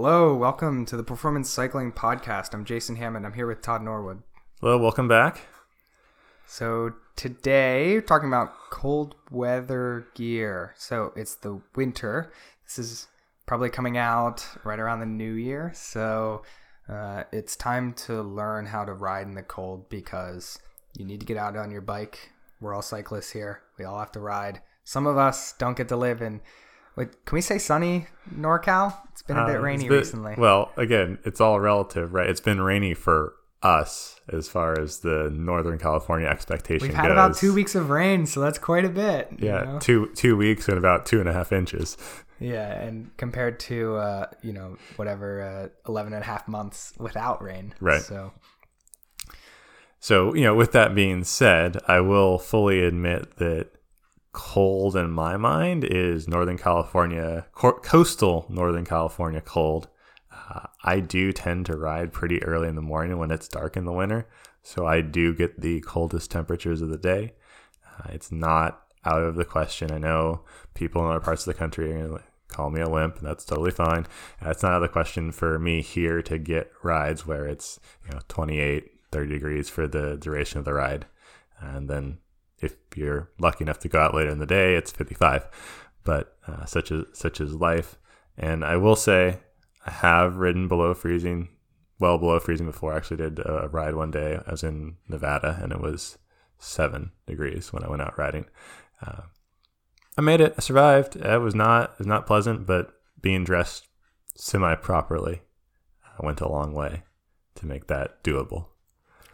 Hello, welcome to the Performance Cycling Podcast. I'm Jason Hammond. I'm here with Todd Norwood. Hello, welcome back. So today we're talking about cold weather gear. So it's the winter. This is probably coming out right around the new year. So uh, it's time to learn how to ride in the cold because you need to get out on your bike. We're all cyclists here. We all have to ride. Some of us don't get to live in. Wait, can we say sunny NorCal? It's been a bit Uh, rainy been- recently. Well, again, it's all relative, right? It's been rainy for us as far as the Northern California expectation We've had goes. about two weeks of rain, so that's quite a bit. you Yeah, know? two two weeks and about two and a half inches. Yeah, and compared to uh, you know whatever uh, 11 and a half months without rain. Right. So So, you know, with that being said, I will fully admit that cold in my mind is Northern California, co- coastal Northern California cold. Uh, I do tend to ride pretty early in the morning when it's dark in the winter. So I do get the coldest temperatures of the day. Uh, it's not out of the question. I know people in other parts of the country are going to call me a wimp, and that's totally fine. Uh, it's not out of the question for me here to get rides where it's, you know, 28, 30 degrees for the duration of the ride. And then if you're lucky enough to go out later in the day, it's 55. But uh, such as such is life. And I will say, I have ridden below freezing, well below freezing before. I actually did a ride one day. I was in Nevada, and it was seven degrees when I went out riding. Uh, I made it. I survived. It was not it was not pleasant, but being dressed semi properly uh, went a long way to make that doable.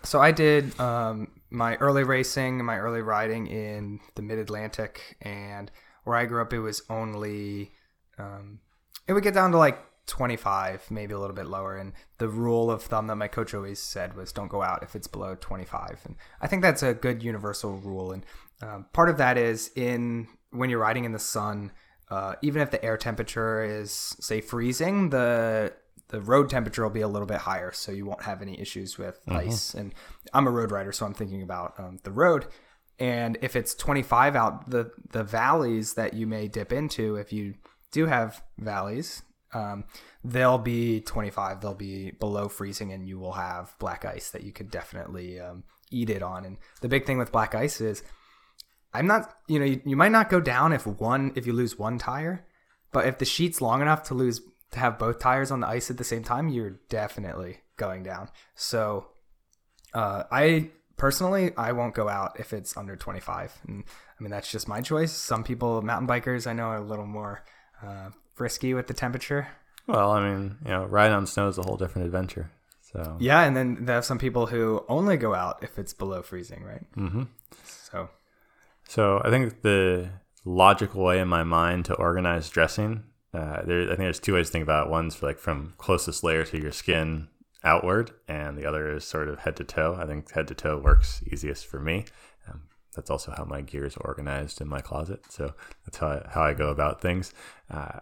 so I did um, my early racing, my early riding in the Mid Atlantic, and where I grew up, it was only um, it would get down to like 25, maybe a little bit lower. And the rule of thumb that my coach always said was don't go out if it's below 25. And I think that's a good universal rule. And um, part of that is in when you're riding in the sun, uh, even if the air temperature is say freezing, the the road temperature will be a little bit higher, so you won't have any issues with ice. And I'm a road rider, so I'm thinking about um, the road. And if it's 25 out, the the valleys that you may dip into, if you do have valleys, um, they'll be 25. They'll be below freezing, and you will have black ice that you could definitely um, eat it on. And the big thing with black ice is, I'm not, you know, you, you might not go down if one if you lose one tire, but if the sheet's long enough to lose to have both tires on the ice at the same time, you're definitely going down. So, uh, I personally I won't go out if it's under 25, and I mean that's just my choice. Some people, mountain bikers, I know are a little more uh, frisky with the temperature. Well, I mean, you know, riding on snow is a whole different adventure. So Yeah, and then there are some people who only go out if it's below freezing, right? Mm-hmm. So So I think the logical way in my mind to organize dressing, uh, there, I think there's two ways to think about it. One's like from closest layer to your skin outward, and the other is sort of head to toe. I think head to toe works easiest for me. Um, that's also how my gear is organized in my closet. So that's how I, how I go about things. Uh,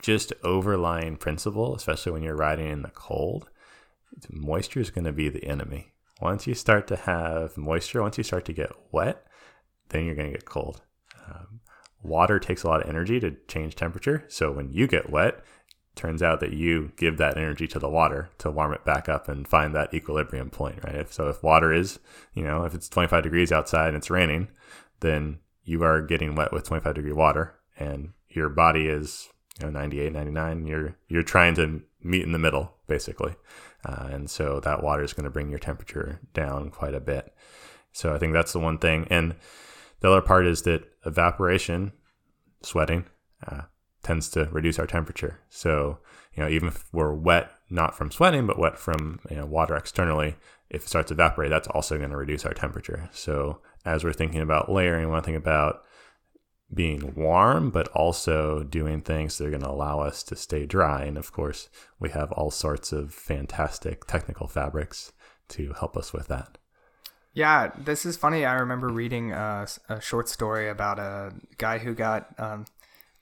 just overlying principle, especially when you're riding in the cold, moisture is going to be the enemy. Once you start to have moisture, once you start to get wet, then you're going to get cold. Um, water takes a lot of energy to change temperature. So when you get wet, turns out that you give that energy to the water to warm it back up and find that equilibrium point, right? If, so if water is, you know, if it's 25 degrees outside and it's raining, then you are getting wet with 25 degree water and your body is, you know, 98, 99. You're, you're trying to meet in the middle basically. Uh, and so that water is going to bring your temperature down quite a bit. So I think that's the one thing. And the other part is that evaporation, sweating, uh, tends to reduce our temperature. So, you know, even if we're wet, not from sweating, but wet from you know, water externally, if it starts to evaporate, that's also going to reduce our temperature. So, as we're thinking about layering, we want to think about being warm, but also doing things that are going to allow us to stay dry. And of course, we have all sorts of fantastic technical fabrics to help us with that. Yeah, this is funny. I remember reading a, a short story about a guy who got um,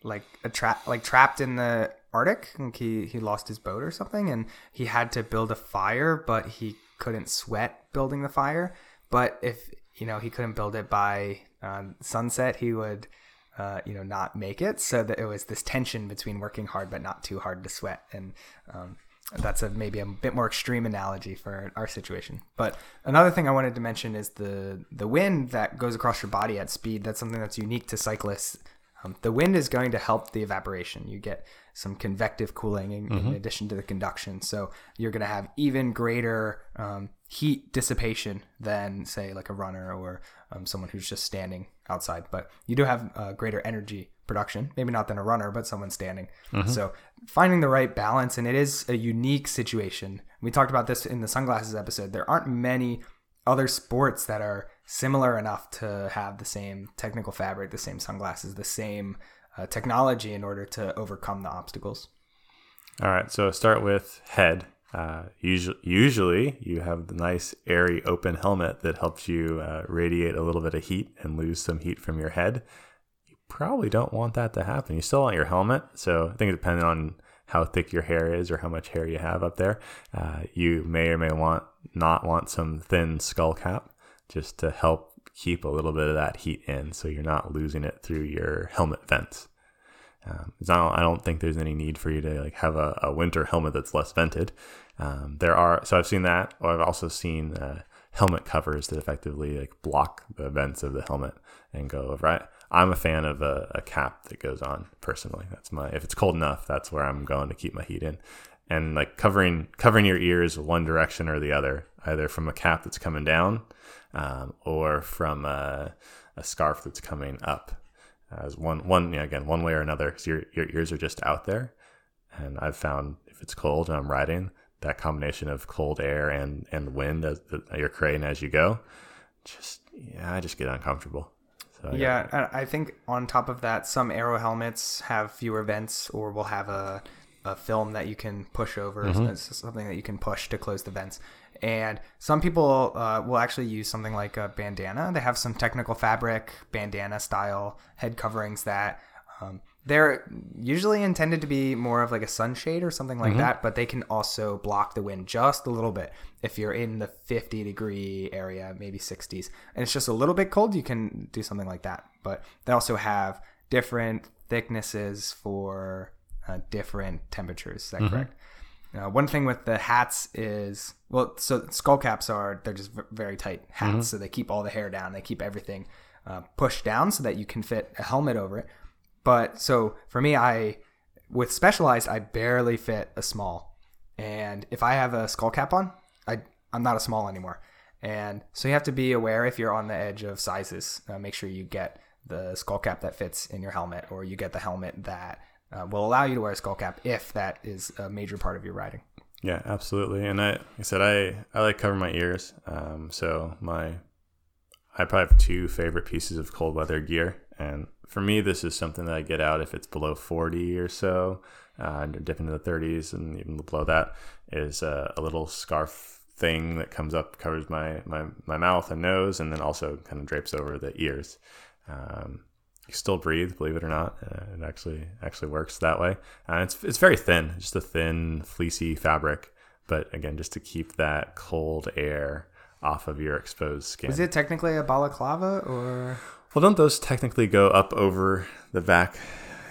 like a trap, like trapped in the Arctic. He he lost his boat or something, and he had to build a fire, but he couldn't sweat building the fire. But if you know he couldn't build it by uh, sunset, he would uh, you know, not make it. So that it was this tension between working hard but not too hard to sweat, and um, that's a maybe a bit more extreme analogy for our situation. But another thing I wanted to mention is the the wind that goes across your body at speed. That's something that's unique to cyclists. Um, the wind is going to help the evaporation. You get some convective cooling in, in addition to the conduction. So you're going to have even greater um, heat dissipation than, say, like a runner or um, someone who's just standing outside. But you do have uh, greater energy production, maybe not than a runner, but someone standing. So finding the right balance, and it is a unique situation. We talked about this in the sunglasses episode. There aren't many other sports that are similar enough to have the same technical fabric, the same sunglasses, the same uh, technology in order to overcome the obstacles. All right, so start with head. Uh, usually, usually, you have the nice, airy, open helmet that helps you uh, radiate a little bit of heat and lose some heat from your head. Probably don't want that to happen. You still want your helmet. So I think depending on how thick your hair is or how much hair you have up there, uh, you may or may want not want some thin skull cap just to help keep a little bit of that heat in, so you're not losing it through your helmet vents. Um, 'cause I, don't, think there's any need for you to like have a, a winter helmet that's less vented. Um, there are so I've seen that, I've also seen uh, helmet covers that effectively like block the vents of the helmet and go over. I, I'm a fan of a, a cap that goes on personally. That's my if it's cold enough, that's where I'm going to keep my heat in. And like covering covering your ears one direction or the other, either from a cap that's coming down um, or from a, a scarf that's coming up as one one again one way or another because your, your ears are just out there and i've found if it's cold and i'm riding that combination of cold air and and wind as that you're creating as you go just yeah i just get uncomfortable so got- Yeah, I think on top of that, some aero helmets have fewer vents or will have a, a film that you can push over, so it's something that you can push to close the vents. And some people uh, will actually use something like a bandana. They have some technical fabric, bandana style head coverings that um, they're usually intended to be more of like a sunshade or something like that, but they can also block the wind just a little bit. If you're in the 50 degree area, maybe 60s, and it's just a little bit cold, you can do something like that. But they also have different thicknesses for uh, different temperatures. Is that correct? Uh, one thing with the hats is well, so skull caps are they're just v- very tight hats, so they keep all the hair down. They keep everything uh, pushed down so that you can fit a helmet over it. But so for me, I with specialized, I barely fit a small, and if I have a skull cap on, I I'm not a small anymore. And so you have to be aware if you're on the edge of sizes. Uh, make sure you get the skull cap that fits in your helmet, or you get the helmet that uh, will allow you to wear a skull cap if that is a major part of your riding. Yeah, absolutely. And I, like I said, I, I like covering my ears. Um, so my, I probably have two favorite pieces of cold weather gear. And for me, this is something that I get out if it's below 40 or so, uh, and dip into the 30s and even below that is uh, a little scarf thing that comes up, covers my, my, my mouth and nose, and then also kind of drapes over the ears. Um, you still breathe, believe it or not. Uh, it actually actually works that way. And it's it's very thin, just a thin, fleecy fabric. But again, just to keep that cold air off of your exposed skin. Is it technically a balaclava or? Well, don't those technically go up over the back,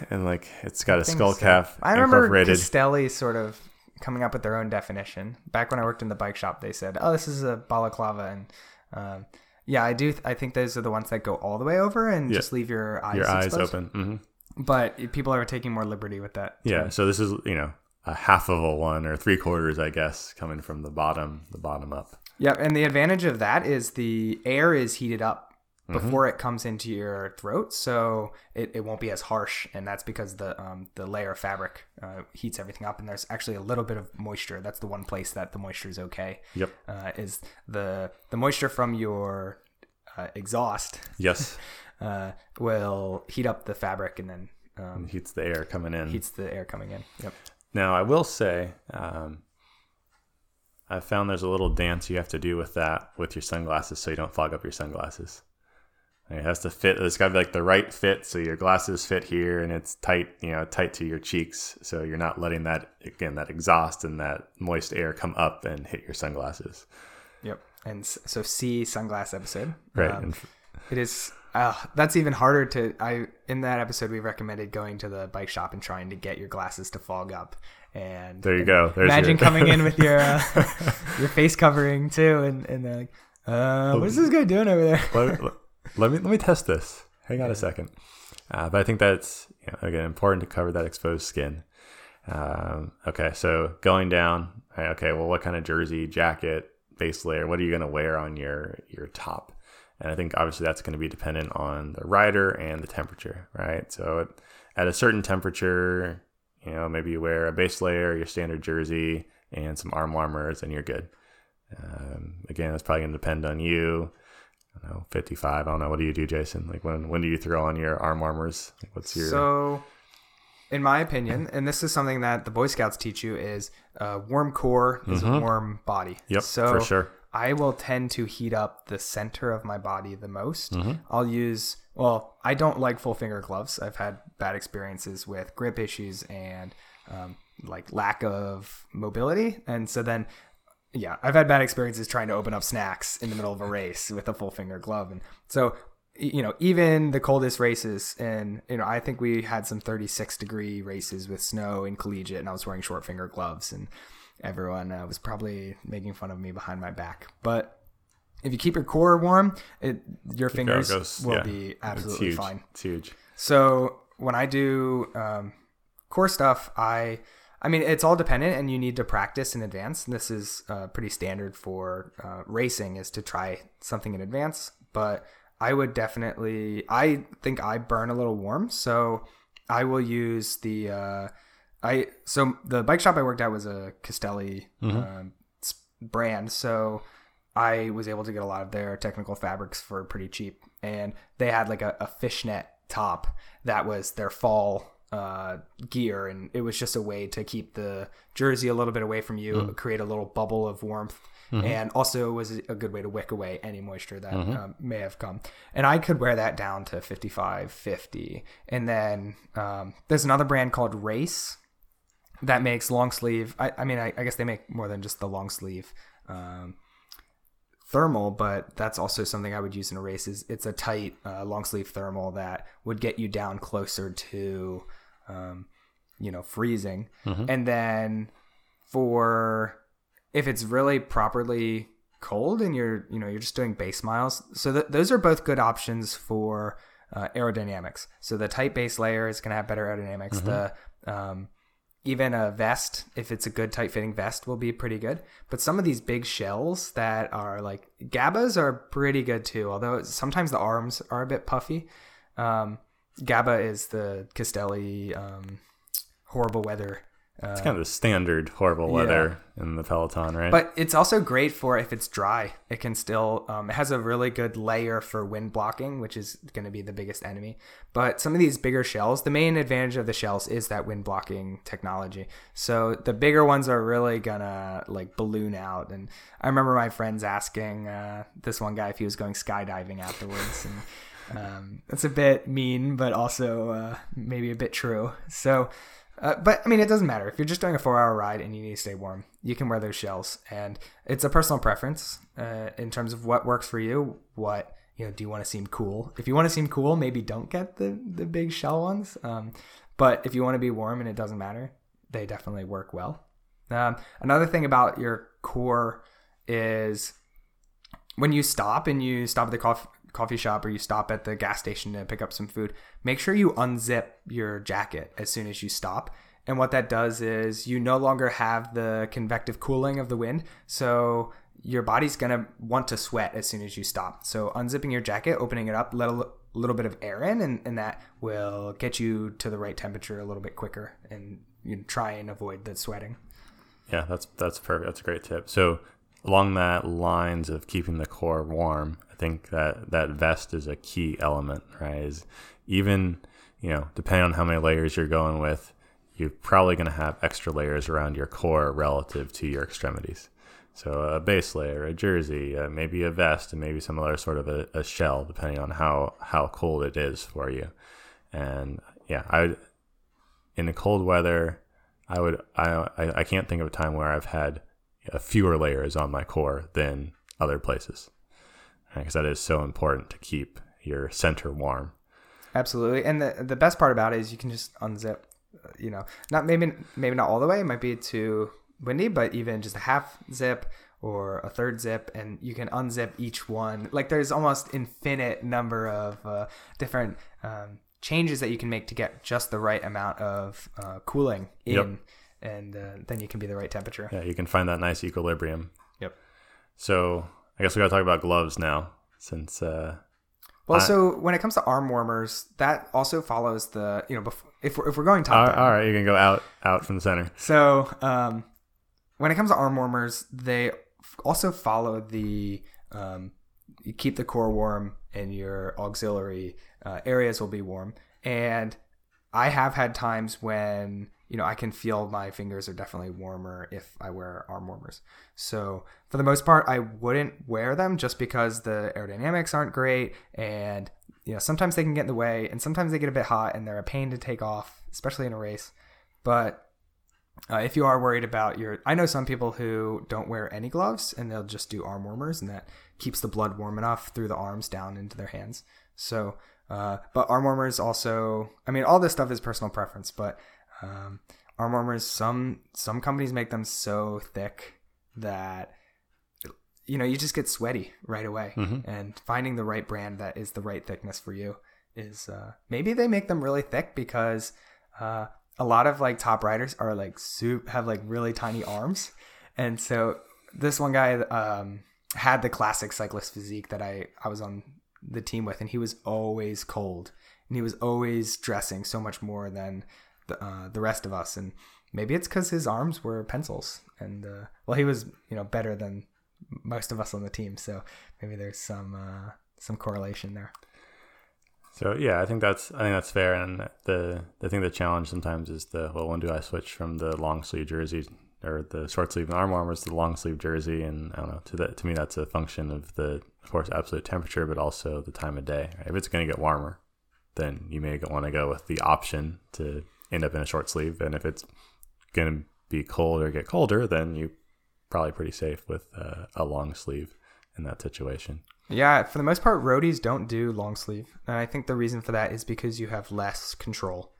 and like it's got a skull so. cap I remember? Castelli sort of coming up with their own definition. Back when I worked in the bike shop, they said, "Oh, this is a balaclava," and um, yeah, I do. I think those are the ones that go all the way over and just leave your eyes your eyes exposed. open. hmm But people are taking more liberty with that. Yeah. So this is you know a half of a one or three quarters, I guess, coming from the bottom, the bottom up. Yeah, and the advantage of that is the air is heated up Mm-hmm. Before it comes into your throat, so it, it won't be as harsh, and that's because the um, the layer of fabric uh, heats everything up, and there's actually a little bit of moisture. That's the one place that the moisture is okay. Yep. Uh, is the the moisture from your uh, exhaust Yes. uh, will heat up the fabric and then um, Heats the air coming in. heats the air coming in. Yep. Now, I will say, um, I found there's a little dance you have to do with that with your sunglasses so you don't fog up your sunglasses. It has to fit. It's got to be like the right fit, so your glasses fit here, and it's tight, you know, tight to your cheeks, so you're not letting that again that exhaust and that moist air come up and hit your sunglasses. Yep. And so, see sunglass episode. Right. Um, and It is. uh, that's even harder to. I in that episode we recommended going to the bike shop and trying to get your glasses to fog up. And there you go. There's imagine your... coming in with your uh, your face covering too, and and they're like, uh, "What is this guy doing over there?" Let, me let me test this. Hang on yeah. a second. Uh, but I think that's you know, again important to cover that exposed skin. Um, okay, so going down. Okay, well, what kind of jersey, jacket, base layer? What are you going to wear on your your top? And I think obviously that's going to be dependent on the rider and the temperature, right? So at a certain temperature, you know, maybe you wear a base layer, your standard jersey, and some arm warmers, and you're good. Um, again, it's probably going to depend on you. I don't know, 55. I don't know. What do you do, Jason? Like when when do you throw on your arm warmers? Like what's your so? In my opinion, and this is something that the Boy Scouts teach you, is a warm core is mm-hmm. a warm body. Yep, so for sure. I will tend to heat up the center of my body the most. Mm-hmm. I'll use, well, I don't like full finger gloves. I've had bad experiences with grip issues and um, like lack of mobility. And so then, yeah, I've had bad experiences trying to open up snacks in the middle of a race with a full finger glove. And so, you know, even the coldest races, and, you know, I think we had some 36 degree races with snow in collegiate, and I was wearing short finger gloves. And, everyone uh, was probably making fun of me behind my back. But if you keep your core warm, it, your fingers goes, will yeah. be absolutely it's fine. It's huge. So when I do um, core stuff, I I mean, it's all dependent, and you need to practice in advance. And This is uh, pretty standard for uh, racing, is to try something in advance. But I would definitely, I think I burn a little warm, so I will use the uh, I so the bike shop I worked at was a Castelli mm-hmm. Um, brand, so I was able to get a lot of their technical fabrics for pretty cheap, and they had like a, a fishnet top that was their fall uh, gear, and it was just a way to keep the jersey a little bit away from you, mm-hmm. create a little bubble of warmth. Mm-hmm. And also was a good way to wick away any moisture that mm-hmm. um, may have come. And I could wear that down to 55, 50. And then um, there's another brand called Race that makes long sleeve. I, I mean, I, I, guess they make more than just the long sleeve um, thermal, but that's also something I would use in a race. Is it's a tight uh, long sleeve thermal that would get you down closer to, um, you know, freezing. Mm-hmm. And then for if it's really properly cold and you're you know you're just doing base miles, so th- those are both good options for uh, aerodynamics. So the tight base layer is going to have better aerodynamics. Mm-hmm. The um, even a vest, if it's a good tight fitting vest, will be pretty good. But some of these big shells that are like Gabbas are pretty good too, although sometimes the arms are a bit puffy. Um, Gabba is the Castelli um, horrible weather uh, it's kind of the standard horrible weather yeah. in the Peloton, right? But it's also great for if it's dry. It can still, um, it has a really good layer for wind blocking, which is going to be the biggest enemy. But some of these bigger shells, the main advantage of the shells is that wind blocking technology. So the bigger ones are really going to like balloon out. And I remember my friends asking uh, this one guy if he was going skydiving afterwards. and um, it's a bit mean, but also uh, maybe a bit true. So, uh, but I mean, it doesn't matter if you're just doing a four-hour ride and you need to stay warm. You can wear those shells, and it's a personal preference uh, in terms of what works for you. What you know, do you want to seem cool? If you want to seem cool, maybe don't get the the big shell ones. Um, but if you want to be warm and it doesn't matter, they definitely work well. Um, another thing about your core is when you stop and you stop at the coffee coffee shop or you stop at the gas station to pick up some food, make sure you unzip your jacket as soon as you stop. And what that does is you no longer have the convective cooling of the wind. So your body's going to want to sweat as soon as you stop. So unzipping your jacket, opening it up, let a little bit of air in, and, and that will get you to the right temperature a little bit quicker and you try and avoid the sweating. Yeah, that's that's perfect. That's a great tip. So along that lines of keeping the core warm, think that that vest is a key element, right? Is even you know depending on how many layers you're going with, you're probably going to have extra layers around your core relative to your extremities. So a base layer, a jersey, uh, maybe a vest, and maybe some other sort of a, a, shell, depending on how how cold it is for you. And yeah, I in the cold weather, I would I I can't think of a time where I've had fewer layers on my core than other places because that is so important to keep your center warm. Absolutely, and the the best part about it is you can just unzip. uh, You know, not maybe maybe not all the way. It might be too windy, but even just a half zip or a third zip, and you can unzip each one. Like there's almost infinite number of uh, different um, changes that you can make to get just the right amount of uh, cooling in, Yep. and uh, then you can be the right temperature. Yeah, you can find that nice equilibrium. Yep. So I guess we got to talk about gloves now, since uh, Well, I- so when it comes to arm warmers, that also follows the you know bef- if we're, if we're going top all, down. all right, you can go out out from the center. So, um, when it comes to arm warmers, they also follow the um, you keep the core warm and your auxiliary uh, areas will be warm. And I have had times when you know I can feel my fingers are definitely warmer if I wear arm warmers. So for the most part, I wouldn't wear them just because the aerodynamics aren't great and you know sometimes they can get in the way and sometimes they get a bit hot and they're a pain to take off, especially in a race. But uh, if you are worried about your, I know some people who don't wear any gloves and they'll just do arm warmers, and that keeps the blood warm enough through the arms down into their hands. So, uh, but arm warmers also, I mean, all this stuff is personal preference, but um, arm warmers, some some companies make them so thick that you know you just get sweaty right away, and finding the right brand that is the right thickness for you is uh, maybe they make them really thick because uh, a lot of like top riders are like soup have like really tiny arms, and so this one guy um, had the classic cyclist physique that I I was on the team with, and he was always cold, and he was always dressing so much more than the uh, the rest of us, and maybe it's because his arms were pencils, and uh, well, he was you know better than most of us on the team, so maybe there's some uh, some correlation there. So yeah, I think that's I think that's fair. And the the thing the challenge sometimes is the well, when do I switch from the long sleeve jersey or the short sleeve and arm warmers to the long sleeve jersey? And I don't know. To that to me, that's a function of the of course absolute temperature, but also the time of day. If it's going to get warmer, then you may want to go with the option to end up in a short sleeve. And if it's going to be cold or get colder, then you probably pretty safe with uh, a long sleeve in that situation. Yeah, for the most part, roadies don't do long sleeve, and I think the reason for that is because you have less control.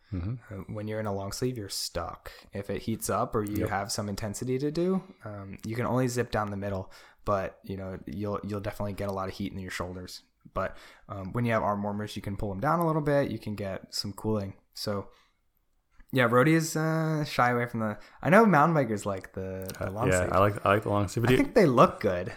Uh, When you're in a long sleeve, you're stuck. If it heats up or you have some intensity to do, um, you can only zip down the middle, but you know you'll you'll definitely get a lot of heat in your shoulders. But um, when you have arm warmers, you can pull them down a little bit. You can get some cooling. So yeah, roadies uh, shy away from the. I know mountain bikers like the, the long yeah, sleeve. I like I like the long sleeve. I you- think they look good,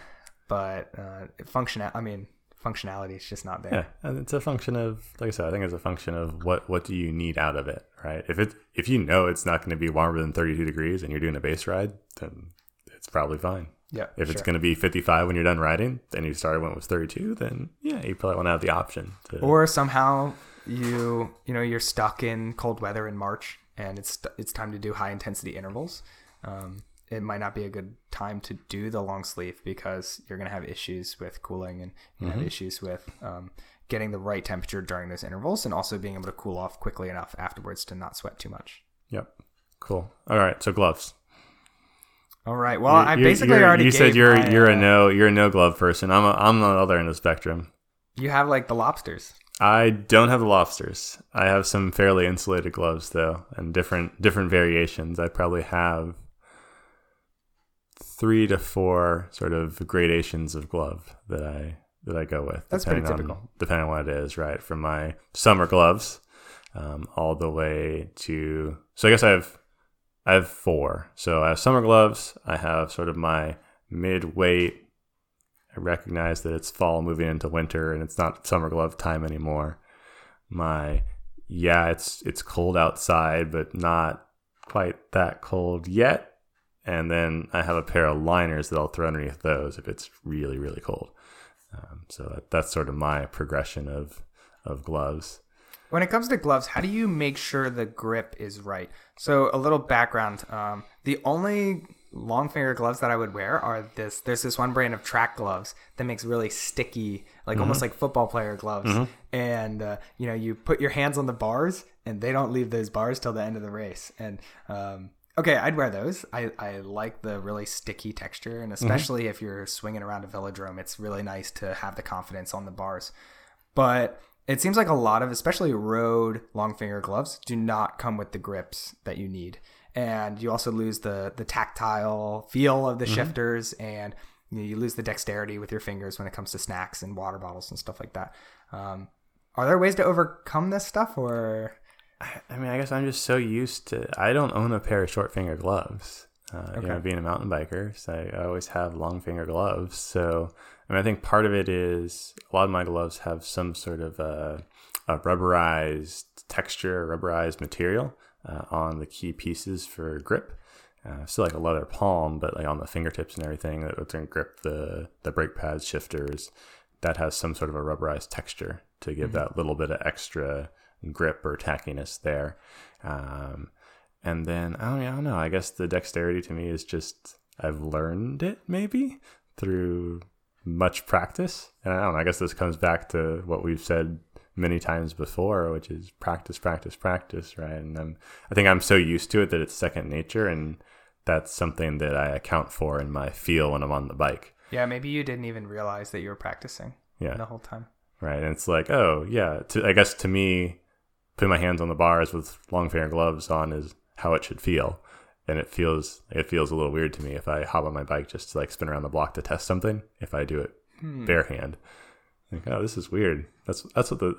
but uh, function. I mean, functionality is just not there. Yeah, and it's a function of, like I said, I think it's a function of what what do you need out of it, right? If it if you know it's not going to be warmer than thirty two degrees and you're doing a base ride, then it's probably fine. Yeah. If it's going to be fifty five when you're done riding, then you started when it was thirty two, then yeah, you probably want to have the option to. or somehow you you know you're stuck in cold weather in March and it's it's time to do high intensity intervals. Um, it might not be a good time to do the long sleeve because you're going to have issues with cooling and you Mm-hmm. have issues with um, getting the right temperature during those intervals and also being able to cool off quickly enough afterwards to not sweat too much. Yep. Cool. All right. So gloves. All right. Well, I basically you're- already You said you're my, you're a uh, no you're a no glove person. I'm a, I'm on the other end of the spectrum. You have like the lobsters. I don't have the lobsters. I have some fairly insulated gloves though, and different different variations. I probably have three to four sort of gradations of glove that I that I go with. That's pretty depending typical. On, depending on what it is, right? From my summer gloves, um, all the way to so I guess I have I have four. So I have summer gloves. I have sort of my mid weight. I recognize that it's fall moving into winter and it's not summer glove time anymore. My yeah, it's it's cold outside, but not quite that cold yet. And then I have a pair of liners that I'll throw underneath those if it's really really cold. Um, so that, that's sort of my progression of of gloves. When it comes to gloves, how do you make sure the grip is right? So a little background: um, the only long finger gloves that I would wear are this. There's this one brand of track gloves that makes really sticky, like almost like football player gloves. And uh, you know, you put your hands on the bars, and they don't leave those bars till the end of the race. And um, okay, I'd wear those. I, I like the really sticky texture, and especially if you're swinging around a velodrome, it's really nice to have the confidence on the bars. but it seems like a lot of, especially road long finger gloves, do not come with the grips that you need, and you also lose the the tactile feel of the Mm-hmm. shifters, and you, know, you lose the dexterity with your fingers when it comes to snacks and water bottles and stuff like that. Um, are there ways to overcome this stuff, or I mean, I guess I'm just so used to. I don't own a pair of short finger gloves. Uh, You know, Okay. being a mountain biker, so I always have long finger gloves. So, I mean, I think part of it is a lot of my gloves have some sort of uh, a rubberized texture, rubberized material uh, on the key pieces for grip. Uh, still like a leather palm, but like on the fingertips and everything that would grip the the brake pads, shifters. That has some sort of a rubberized texture to give that little bit of extra grip or tackiness there. Um, and then I don't, I don't know. I guess the dexterity to me is just I've learned it maybe through much practice. And I don't know. I guess this comes back to what we've said many times before, which is practice, practice, practice, right? And I'm, I think I'm so used to it that it's second nature, and that's something that I account for in my feel when I'm on the bike. yeah, maybe you didn't even realize that you were practicing Yeah. the whole time. right? And it's like, oh yeah, to, I guess to me, putting my hands on the bars with long finger gloves on is how it should feel, and it feels it feels a little weird to me if I hop on my bike just to like spin around the block to test something. If I do it hmm. bare hand, like oh this is weird. That's that's what the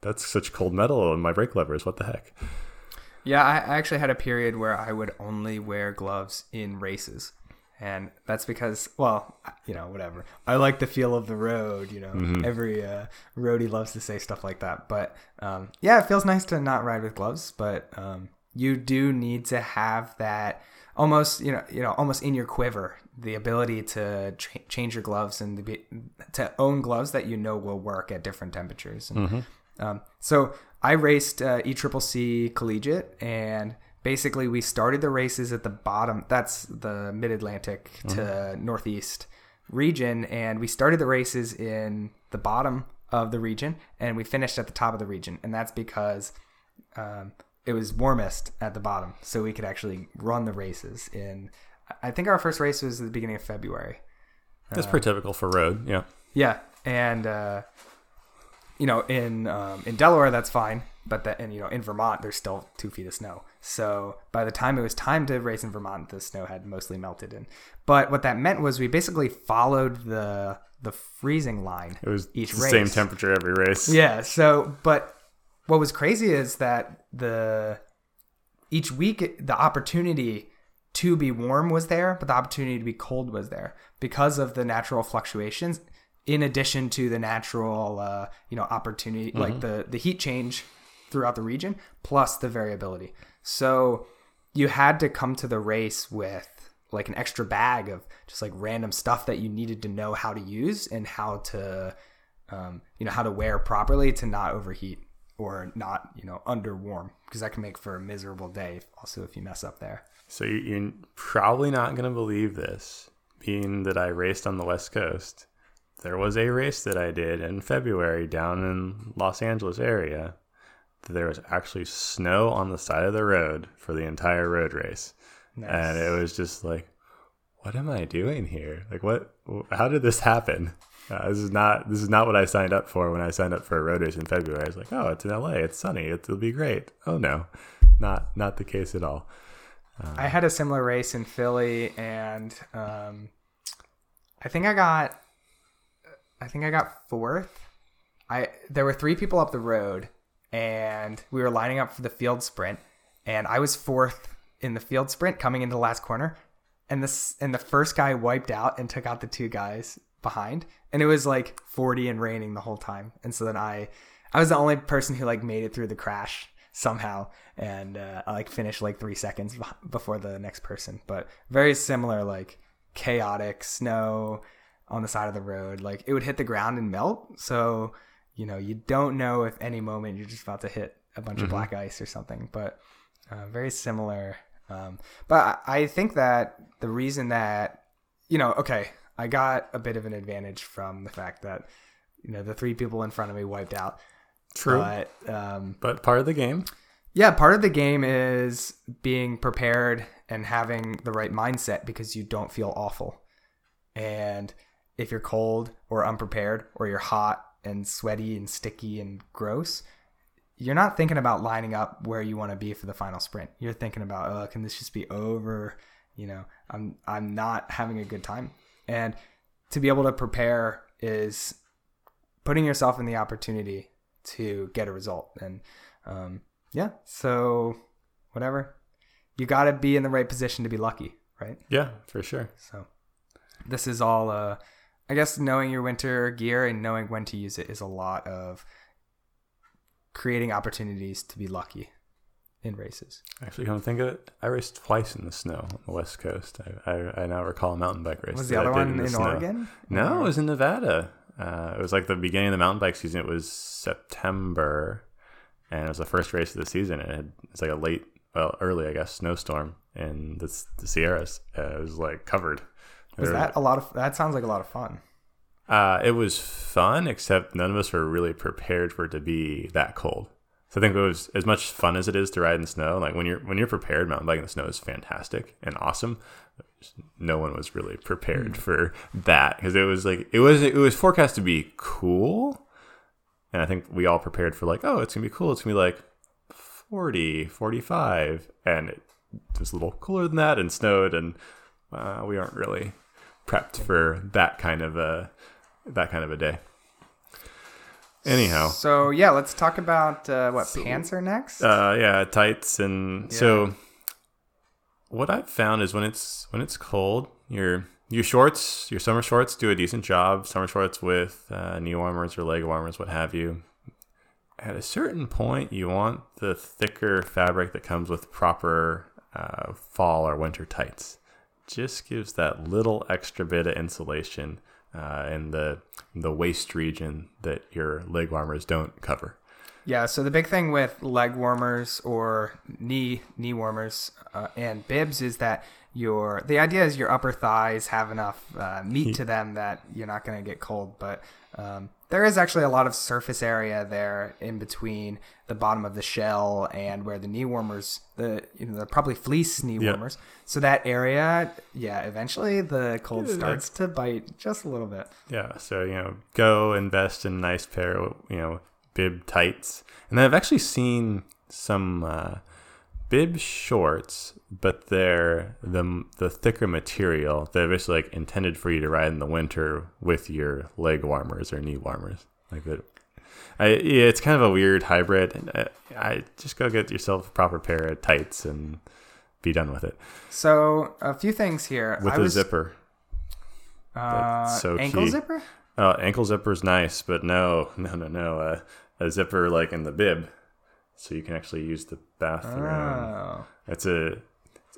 that's such cold metal on my brake levers. What the heck? Yeah, I actually had a period where I would only wear gloves in races. And that's because, well, you know, whatever. I like the feel of the road. You know, every uh, roadie loves to say stuff like that. But um, yeah, it feels nice to not ride with gloves. But um, you do need to have that almost, you know, you know, almost in your quiver, the ability to ch- change your gloves and to, be, to own gloves that you know will work at different temperatures. And, um, so I raced uh, ECCC Collegiate, and basically we started the races at the bottom. That's the Mid Atlantic to Northeast region, and we started the races in the bottom of the region, and we finished at the top of the region, and that's because um, it was warmest at the bottom, so we could actually run the races. In I think our first race was at the beginning of February. That's pretty typical for road. Yeah. Yeah, and uh, you know, in um, in Delaware that's fine, but that and you know in Vermont there's still two feet of snow. So by the time it was time to race in Vermont, the snow had mostly melted in. But what that meant was we basically followed the the freezing line. It was each the race. same temperature every race. Yeah. So, but what was crazy is that the each week the opportunity to be warm was there, but the opportunity to be cold was there because of the natural fluctuations. In addition to the natural, uh, you know, opportunity like the the heat change throughout the region, plus the variability. So you had to come to the race with like an extra bag of just like random stuff that you needed to know how to use and how to um, you know how to wear properly to not overheat or not you know under warm because that can make for a miserable day also if you mess up there So you're probably not going to believe this, being that I raced on the West Coast. There was a race that I did in February down in Los Angeles area. There was actually snow on the side of the road for the entire road race, and it was just like, "What am I doing here? Like, what? How did this happen?" Uh, this is not this is not what I signed up for when I signed up for a road race in February. I was like, "Oh, it's in LA. It's sunny. It'll be great." Oh no, not not the case at all. i had a similar race in philly and um, i think i got i think i got fourth. I there were three people up the road and we were lining up for the field sprint and i was fourth in the field sprint coming into the last corner. And this and the first guy wiped out and took out the two guys behind. And it was like 40 and raining the whole time. And so then i i was the only person who like made it through the crash somehow. And uh, i like finished like three seconds before the next person. But very similar like chaotic snow on the side of the road like it would hit the ground and melt so you know you don't know if any moment you're just about to hit a bunch of black ice or something but uh, very similar um, but I I think that the reason that you know okay i got a bit of an advantage from the fact that you know the three people in front of me wiped out True. but um, but part of the game. yeah, part of the game is being prepared and having the right mindset because you don't feel awful. And if you're cold or unprepared or you're hot and sweaty and sticky and gross, you're not thinking about lining up where you want to be for the final sprint. You're thinking about, oh, can this just be over? You know, I'm I'm not having a good time. And to be able to prepare is putting yourself in the opportunity to get a result. And um, yeah, so whatever, you got to be in the right position to be lucky, right? Yeah, for sure. So this is all, uh, I guess, knowing your winter gear and knowing when to use it is a lot of creating opportunities to be lucky in races. Actually, come to think of it, I raced twice in the snow on the West Coast. I, I, I now recall a mountain bike race. Was the other one in snow. Oregon? No, it was in Nevada. Uh, it was like the beginning of the mountain bike season. It was September, and it was the first race of the season. It had, it's like a late, well, early, I guess, snowstorm in the, the Sierras. Uh, it was like covered. Was that a lot of? That sounds like a lot of fun. Uh, it was fun, except none of us were really prepared for it to be that cold. So I think it was as much fun as it is to ride in the snow. Like when you're when you're prepared, mountain biking in the snow is fantastic and awesome. No one was really prepared for that because it was like it was it was forecast to be cool, and I think we all prepared for like oh it's gonna be cool. It's gonna be like 40, 45, and it was a little cooler than that and snowed, and uh, we aren't really prepped for that kind of a that kind of a day. Anyhow, So yeah, let's talk about uh, what pants are next. uh, yeah, tights and so what I've found is when it's when it's cold, your your shorts, your summer shorts do a decent job. Summer shorts with uh, knee warmers or leg warmers, what have you. At a certain point, you want the thicker fabric that comes with proper uh, fall or winter tights. Just gives that little extra bit of insulation uh, in the the waist region that your leg warmers don't cover. Yeah, so the big thing with leg warmers or knee knee warmers uh, and bibs is that your the idea is your upper thighs have enough uh, meat to them that you're not going to get cold, but um, there is actually a lot of surface area there in between the bottom of the shell and where the knee warmers the you know they're probably fleece knee warmers. So that area, yeah, eventually the cold starts to bite just a little bit. Yeah, so you know, go invest in a nice pair of you know bib tights, and then I've actually seen some uh, bib shorts, but they're the the thicker material. They're basically like intended for you to ride in the winter with your leg warmers or knee warmers, like that. I, yeah, it's kind of a weird hybrid. and I, I just go get yourself a proper pair of tights and be done with it So a few things here. with I a was, zipper. Uh, so ankle key. zipper. Oh, ankle zipper is nice, but no, no, no, no. Uh, a zipper like in the bib, so you can actually use the bathroom. Oh. It's a,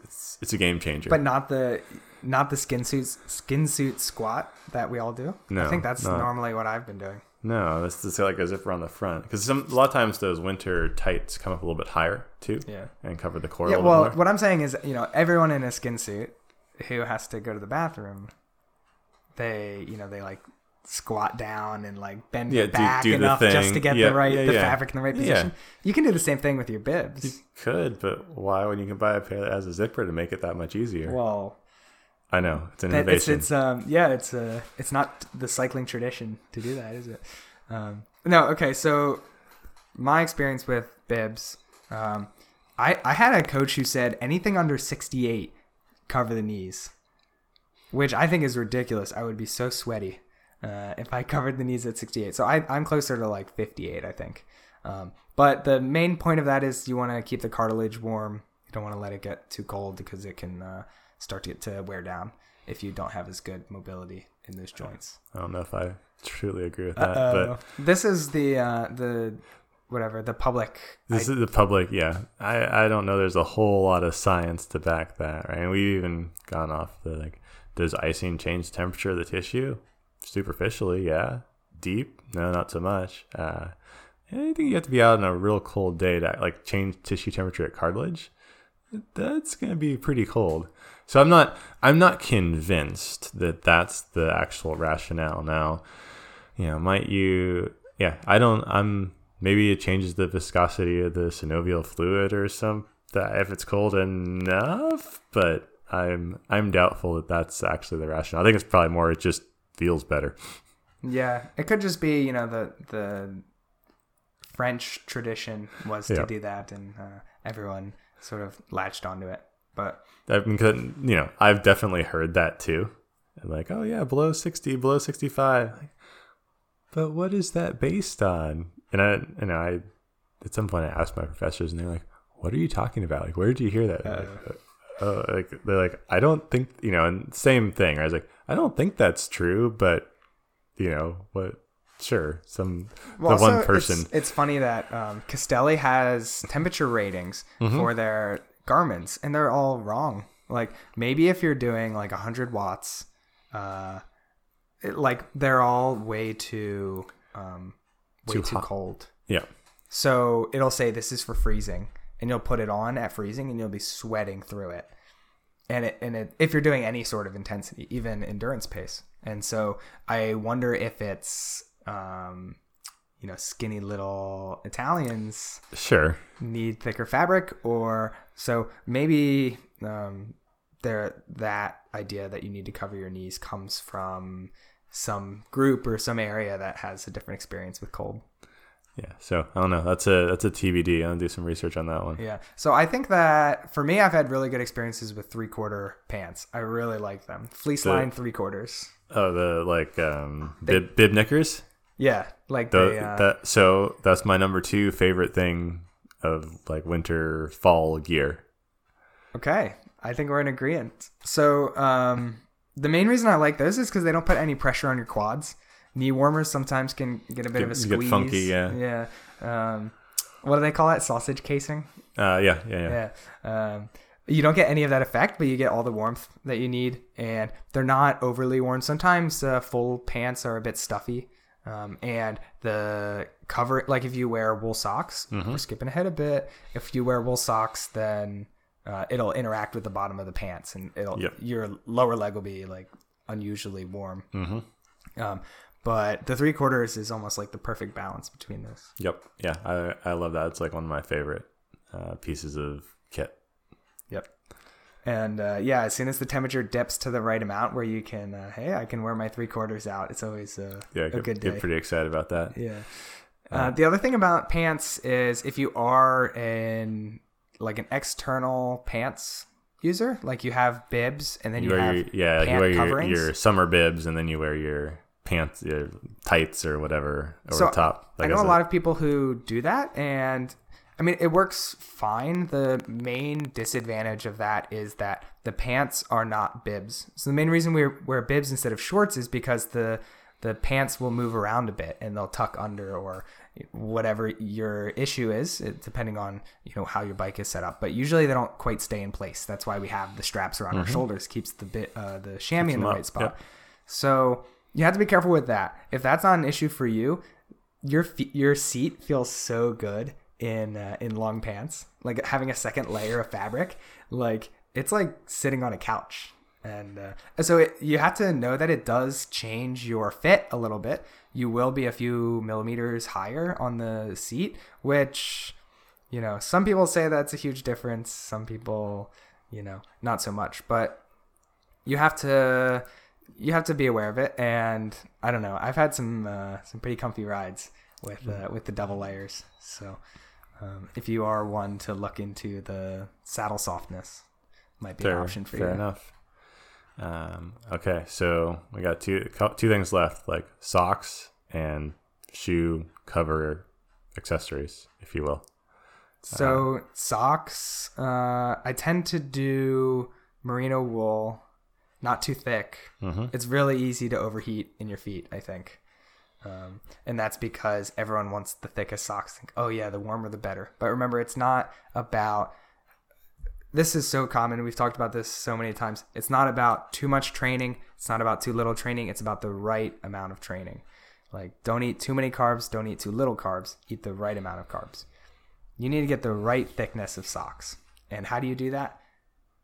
it's, it's a game changer. But not the not the skin suit skin suit squat that we all do. I think that's not- normally what I've been doing. no, it's just like a zipper on the front because some a lot of times those winter tights come up a little bit higher too, Yeah. and cover the core Yeah. a little Well, what I'm saying is, you know, everyone in a skin suit who has to go to the bathroom, they, you know, they like squat down and like bend Yeah, your do- back do the enough just to get Yeah, the right yeah, the fabric in the right position. You can do the same thing with your bibs. Could, but why when you can buy a pair that has a zipper to make it that much easier? Well, I know it's an That- it's, innovation. it's um yeah it's uh it's not the cycling tradition to do that is it um no okay so my experience with bibs um i i had a coach who said anything under 68 cover the knees which i think is ridiculous i would be so sweaty uh, if i covered the knees at 68 so I, i'm closer to like 58 i think um, but the main point of that is you want to keep the cartilage warm you don't want to let it get too cold because it can uh, start to get to wear down if you don't have as good mobility in those joints. I don't know if I truly agree with that, Uh-oh. but this is the uh, the whatever the public. This I- is the public, yeah. I, I don't know. There's a whole lot of science to back that, right? And we've even gone off the like, does icing change the temperature of the tissue? Superficially, yeah. Deep, no, not so much. Uh, I think you have to be out on a real cold day to like change tissue temperature at cartilage. That's gonna be pretty cold. So I'm not I'm not convinced that that's the actual rationale. Now, you know, might you? Yeah, I don't. I'm maybe it changes the viscosity of the synovial fluid or some that if it's cold enough. But I'm I'm doubtful that that's actually the rationale. I think it's probably more just feels better. Yeah, it could just be you know the the French tradition was Yeah. to do that, and uh, everyone sort of latched onto it. But I've been, you know, I've definitely heard that too. And like, oh yeah, below sixty, below sixty-five. Like, but what is that based on? And I, you know, I at some point I asked my professors, and they're like, "What are you talking about? Like, where did you hear that?" Like, oh, like they're like, I don't think, you know, and same thing. I was like, I don't think that's true, but you know, what? Sure, some Well, the one person. It's, it's funny that um, Castelli has temperature ratings Mm-hmm. for their garments, and they're all wrong. Like maybe if you're doing like 100 watts, uh, it, like they're all way too um, way Too too, cold. yeah, So it'll say this is for freezing, and you'll put it on at freezing, and you'll be sweating through it. And it, and it, if you're doing any sort of intensity, even endurance pace, and so I wonder if it's, um, you know, skinny little Italians sure. need thicker fabric, or so maybe um, there that idea that you need to cover your knees comes from some group or some area that has a different experience with cold. Yeah, so I don't know. That's a that's a TBD. I'll do some research on that one. Yeah. So I think that for me, I've had really good experiences with three quarter pants. I really like them. Fleece The- line three quarters. Oh, the like um, bib, bib knickers. Yeah. Like The, they, uh, that so that's my number two favorite thing of like winter fall gear. okay. I think we're in agreement. So um, the main reason I like those is because they don't put any pressure on your quads. Knee warmers sometimes can get a bit of a squeeze. get funky, yeah. Yeah. Um, what do they call that? Sausage casing. Uh, yeah, yeah, yeah. Yeah. Um, you don't get any of that effect, but you get all the warmth that you need, and they're not overly warm. Sometimes uh, full pants are a bit stuffy, um, and the cover, like if you wear wool socks, we're skipping ahead a bit. If you wear wool socks, then uh, it'll interact with the bottom of the pants, and it'll Yep. your lower leg will be like unusually warm. Mm-hmm. Um, but the three quarters is almost like the perfect balance between those. Yep. Yeah, I I love that. It's like one of my favorite uh, pieces of kit. Yep. And uh, yeah, as soon as the temperature dips to the right amount where you can, uh, hey, I can wear my three quarters out. It's always uh, Yeah, a get, good day. get pretty excited about that. yeah. Uh, the other thing about pants is if you are in like an external pants user, like you have bibs and then You you, wear have your, yeah, you wear your, your summer bibs and then you wear your pants, your tights or whatever over So, the top. I know a lot of people who do that, and I mean, it works fine. The main disadvantage of that is that the pants are not bibs. So the main reason we wear bibs instead of shorts is because the the pants will move around a bit and they'll tuck under or whatever your issue is, depending on you know how your bike is set up. But usually they don't quite stay in place. That's why we have the straps around our shoulders, keeps the bit uh, the chamois in the up, right spot. yep. So you have to be careful with that. If that's not an issue for you, your your seat feels so good in uh, in long pants. Like having a second layer of fabric, like it's like sitting on a couch. And uh, so it, you have to know that it does change your fit a little bit. You will be a few millimeters higher on the seat, which you know some people say that's a huge difference. Some people, you know, not so much. But you have to you have to be aware of it and i don't know i've had some uh, some pretty comfy rides with uh, with the double layers so um, if you are one to look into the saddle softness might be fair, an option for fair you enough. Um, okay, so we got two two things left, like socks and shoe cover accessories, if you will. so socks uh, i tend to do merino wool not too thick. Mm-hmm. it's really easy to overheat in your feet i think. Um, and that's because everyone wants the thickest socks. Think oh yeah the warmer the better. But remember it's not about this is so common. We've talked about this so many times. It's not about too much training. It's not about too little training. It's about the right amount of training. Like don't eat too many carbs. Don't eat too little carbs. Eat the right amount of carbs. You need to get the right thickness of socks. And how do you do that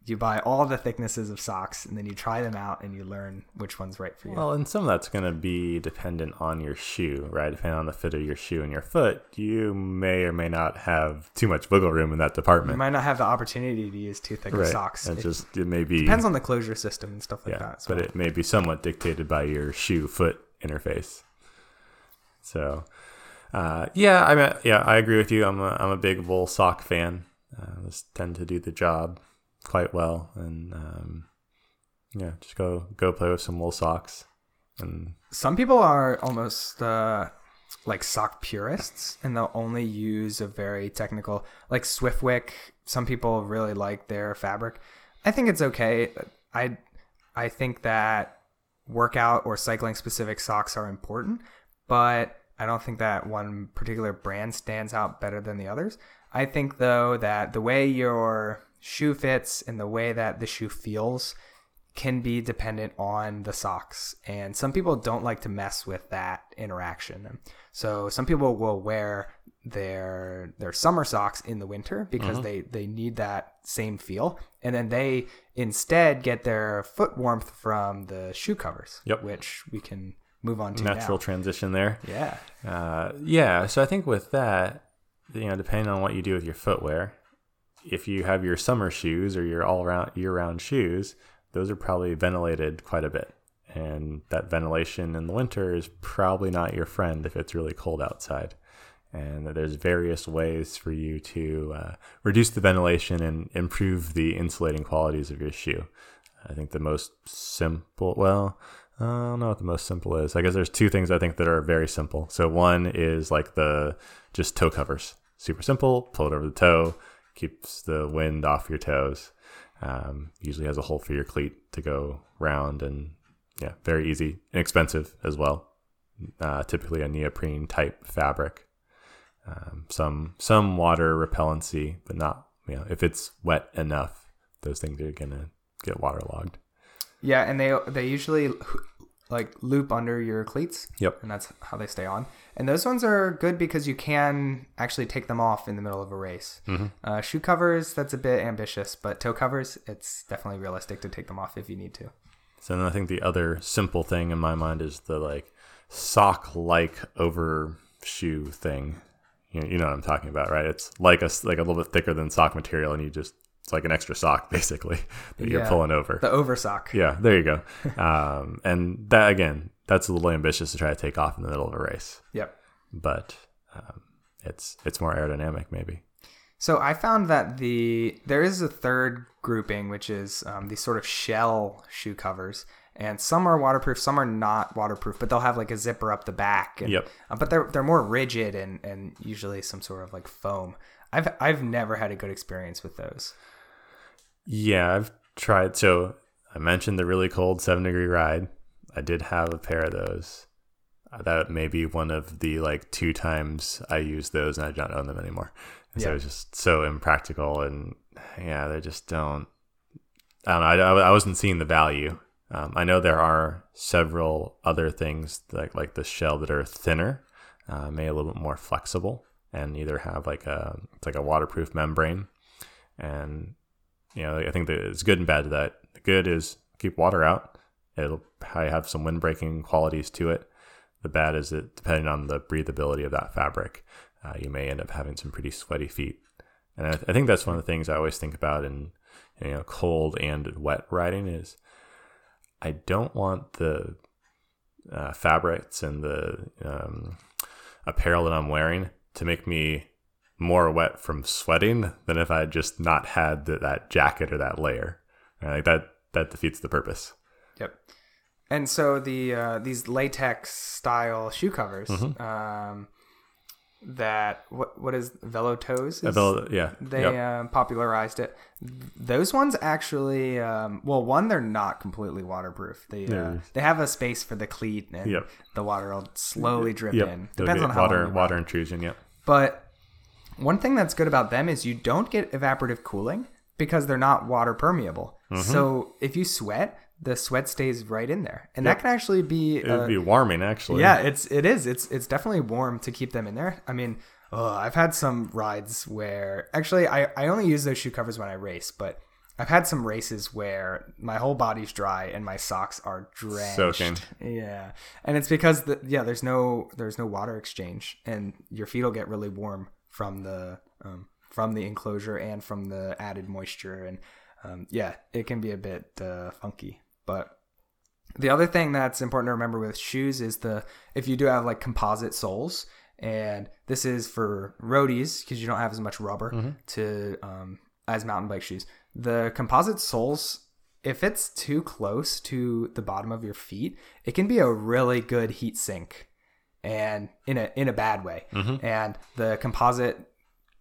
you buy all the thicknesses of socks and then you try them out and you learn which one's right for you Well, and some of that's going to be dependent on your shoe, right? Depending on the fit of your shoe and your foot, you may or may not have too much wiggle room in that department. you might not have the opportunity to use too thick of right. socks It it just it may be depends on the closure system and stuff like yeah, that so but it may be somewhat dictated by your shoe foot interface. So, uh, yeah, I mean, yeah, I agree with you. I'm a, I'm a big wool sock fan. Uh, those tend to do the job quite well, and um, yeah, just go go play with some wool socks. And Some people are almost uh, like sock purists, and they'll only use a very technical, like Swiftwick. Some people really like their fabric. I think it's okay. I I think that workout or cycling specific socks are important, but I don't think that one particular brand stands out better than the others. I think though that the way your shoe fits and the way that the shoe feels can be dependent on the socks. And some people don't like to mess with that interaction. So some people will wear their their summer socks in the winter because they they need that same feel and then they instead get their foot warmth from the shoe covers Yep. which we can move on to natural now. transition there. yeah Uh, yeah, so I think with that, you know, depending on what you do with your footwear, if you have your summer shoes or your all round year round shoes, those are probably ventilated quite a bit. And that ventilation in the winter is probably not your friend if it's really cold outside. And there's various ways for you to uh, reduce the ventilation and improve the insulating qualities of your shoe. I think the most simple, well, I don't know what the most simple is. I guess there's two things I think that are very simple. So one is like the just toe covers, super simple. Pull it over the toe, keeps the wind off your toes. Um, usually has a hole for your cleat to go round, and yeah, very easy, inexpensive as well. Uh, typically a neoprene type fabric. Um, some some water repellency, but not you know if it's wet enough, those things are gonna get waterlogged. yeah and they they usually like loop under your cleats Yep. and that's how they stay on and those ones are good because you can actually take them off in the middle of a race uh, shoe covers that's a bit ambitious but toe covers it's definitely realistic to take them off if you need to So then I think the other simple thing in my mind is the like sock like overshoe thing. You know, you know what I'm talking about, right? It's like a like a little bit thicker than sock material, and you just it's like an extra sock basically that you're pulling over. the oversock yeah, there you go. um, and that again, that's a little ambitious to try to take off in the middle of a race, yep but um, it's it's more aerodynamic maybe. So I found that the there is a third grouping, which is um, these sort of shell shoe covers, and some are waterproof, some are not waterproof, but they'll have like a zipper up the back. And, Yep. uh, but they're they're more rigid and and usually some sort of like foam. I've I've never had a good experience with those. Yeah, I've tried. So I mentioned the really cold seven degree ride. I did have a pair of those. Uh, That may be one of the like two times I used those and I don't own them anymore. And So Yeah. it was just so impractical and yeah, they just don't. I don't know. I, I wasn't seeing the value. Um, I know there are several other things like like the shell that are thinner, uh, maybe a little bit more flexible, and either have like a it's like a waterproof membrane, and you know, I think that it's good and bad to that. The good is keep water out. It'll probably have some wind breaking qualities to it. The bad is that depending on the breathability of that fabric, uh, you may end up having some pretty sweaty feet. And I, I think that's one of the things I always think about in you know cold and wet riding is I don't want the uh, fabrics and the um, apparel that I'm wearing to make me more wet from sweating than if I had just not had the, that jacket or that layer. Like that that defeats the purpose. Yep. And so the uh, these latex style shoe covers, um, that what what is VeloToze? is- Vel- yeah. they yep. um, popularized it. Those ones actually, um, well, one they're not completely waterproof. They uh, They're- have a space for the cleat, and Yep. the water will slowly drip yep. in. Depends on how water water intrusion. Yep. But one thing that's good about them is you don't get evaporative cooling because they're not water permeable. Mm-hmm. So if you sweat, the sweat stays right in there, and that can actually be. It would uh, be warming actually. yeah, it's it is. It's it's definitely warm to keep them in there. I mean, I've had some rides where actually I I only use those shoe covers when I race, but I've had some races where my whole body's dry and my socks are drenched. Soaking. Yeah, and it's because the yeah there's no there's no water exchange, and your feet will get really warm from the um, from the enclosure and from the added moisture, and um, yeah, it can be a bit uh, funky, but The other thing that's important to remember with shoes is the if you do have like composite soles, and this is for roadies because you don't have as much rubber to um, as mountain bike shoes. The composite soles, if it's too close to the bottom of your feet, it can be a really good heat sink, and in a in a bad way. And the composite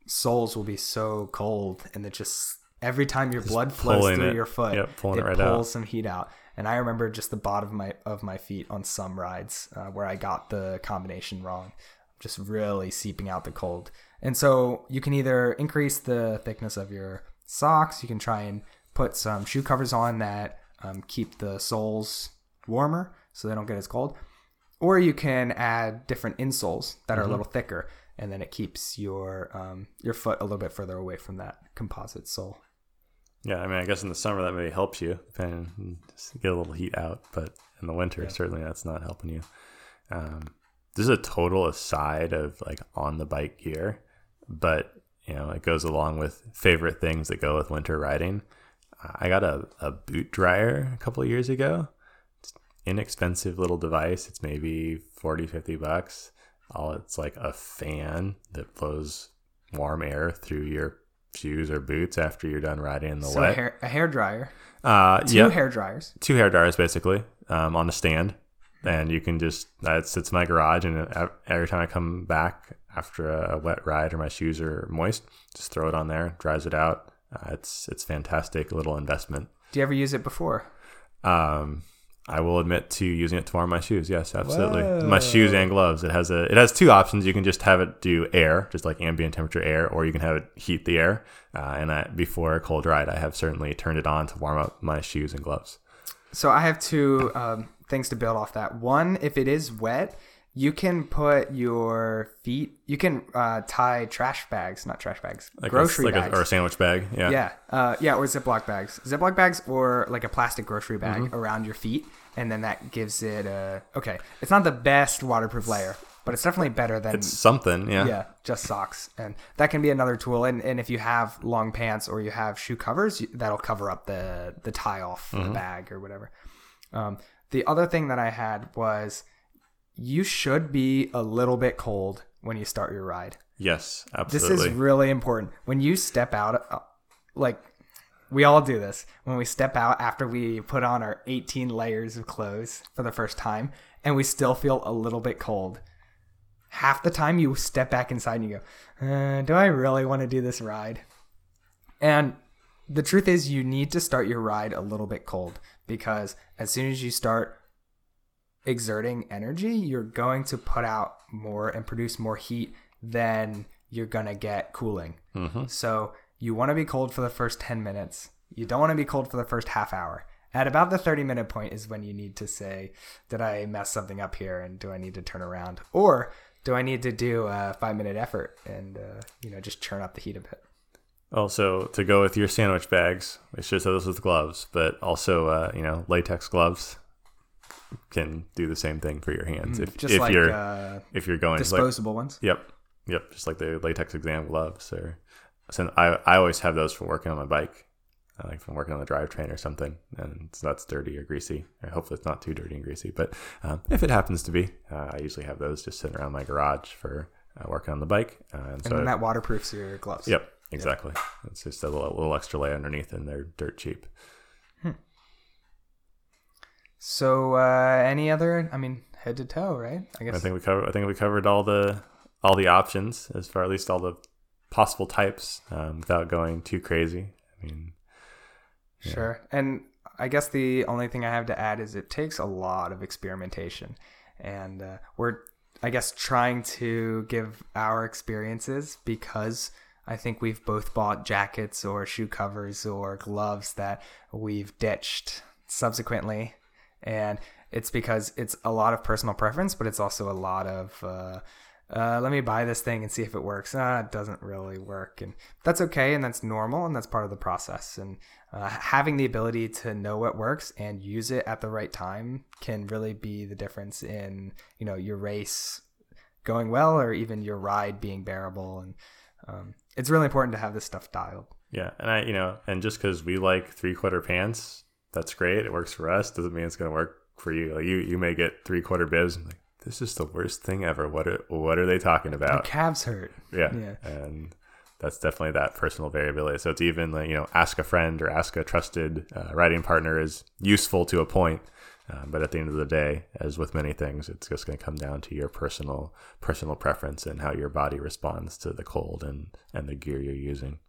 soles will be so cold, and it just every time your blood flows through it. your foot, Yep, pulling it it right pulls out. some heat out. And I remember just the bottom of my of my feet on some rides uh, where I got the combination wrong, just really seeping out the cold. And so you can either increase the thickness of your socks, you can try and put some shoe covers on that um, keep the soles warmer so they don't get as cold, or you can add different insoles that are a little thicker, and then it keeps your um, your foot a little bit further away from that composite sole. Yeah, I mean, I guess in the summer that maybe helps you, depending, just get a little heat out. But in the winter, certainly that's not helping you. Um, this is a total aside of like on the bike gear, but you know, it goes along with favorite things that go with winter riding. Uh, I got a, a boot dryer a couple of years ago. Inexpensive little device. It's maybe 40, 50 bucks. All it's like a fan that blows warm air through your shoes or boots after you're done riding in the So a wet. hair, a hair dryer, uh, two yeah, hair dryers. two hair dryers basically um, on a stand, and you can just that sits in my garage, and every time I come back after a wet ride or my shoes are moist, just throw it on there, dries it out. Uh, it's it's fantastic little investment. Do you ever use it before? Um, I will admit to using it to warm my shoes. Yes, absolutely. My shoes and gloves. It has a it has two options. You can just have it do air, just like ambient temperature air, or you can have it heat the air. Uh, and I, before a cold ride, I have certainly turned it on to warm up my shoes and gloves. So I have two um, things to build off that. One, if it is wet, you can put your feet. You can uh, tie trash bags, not trash bags, Like grocery a, like bags. A, or a sandwich bag. Yeah. yeah, uh, yeah, or Ziploc bags, Ziploc bags, or like a plastic grocery bag Mm-hmm. around your feet, and then that gives it a okay. It's not the best waterproof layer, but it's definitely better than It's something. Yeah. yeah, just socks, and that can be another tool. And, and if you have long pants or you have shoe covers, that'll cover up the the tie off Mm-hmm. the bag or whatever. Um, the other thing that I had was you should be a little bit cold when you start your ride. Yes. Absolutely. This is really important. When you step out, uh, like we all do this, when we step out after we put on our 18 layers of clothes for the first time and we still feel a little bit cold, half the time you step back inside and you go, uh, Do I really want to do this ride? And the truth is, you need to start your ride a little bit cold because as soon as you start exerting energy, you're going to put out more and produce more heat than you're going to get cooling. So you want to be cold for the first 10 minutes. You don't want to be cold for the first half hour. At about the 30 minute point is when you need to say, Did I mess something up here? And do I need to turn around? Or do I need to do a five minute effort and, uh, you know, just churn up the heat a bit? Also, to go with your sandwich bags, we should have said this with gloves, but also, uh, you know, latex gloves can do the same thing for your hands. If, Mm, Just if like you're uh, if you're going like, disposable ones. Yep. Yep. Just like the latex exam gloves or so I, I always have those for working on my bike. uh, Like from working on the drivetrain or something, and it's not dirty or greasy. Or hopefully, it's not too dirty and greasy. But um, if it happens to be, uh, I usually have those just sitting around my garage for uh, working on the bike. Uh, and And so, then that waterproofs your gloves. yep, exactly. It's just a little, little extra layer underneath, and they're dirt cheap. So, uh, any other? I mean, head to toe, right? I guess. I think we covered. I think we covered all the all the options as far at least all the possible types um, without going too crazy. I mean, Sure. And I guess the only thing I have to add is it takes a lot of experimentation. And uh, we're, I guess, trying to give our experiences because I think we've both bought jackets or shoe covers or gloves that we've ditched subsequently. And it's because it's a lot of personal preference, but it's also a lot of, uh, uh, let me buy this thing and see if it works. Ah, it doesn't really work, and that's okay, and that's normal, and that's part of the process. And uh, having the ability to know what works and use it at the right time can really be the difference in you know your race going well, or even your ride being bearable. And um, it's really important to have this stuff dialed. Yeah, and I, you know, and just because we like three quarter pants, that's great. It works for us. Doesn't mean it's going to work for you. Like you you may get three quarter bibs. and like, this is the worst thing ever. What are what are they talking about? calves hurt. Yeah. Yeah. And that's definitely that personal variability. So it's even like, you know, ask a friend or ask a trusted uh, writing partner is useful to a point. Um, but at the end of the day, as with many things, it's just going to come down to your personal personal preference and how your body responds to the cold and, and the gear you're using.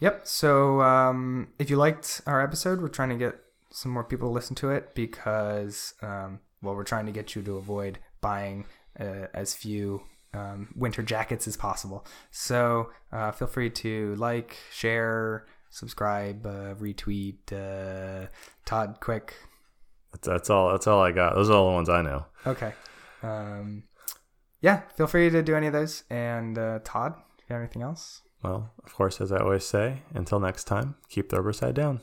Yep. So um, if you liked our episode, we're trying to get some more people to listen to it because, um, well, we're trying to get you to avoid buying uh, as few um, winter jackets as possible. So uh, feel free to like, share, subscribe, uh, retweet. Uh, Todd, quick. That's, that's all. That's all I got. Those are all the ones I know. Okay. Um, yeah, feel free to do any of those. And uh, Todd, if you have anything else? Well, of course, as I always say, until next time, keep the rubber side down.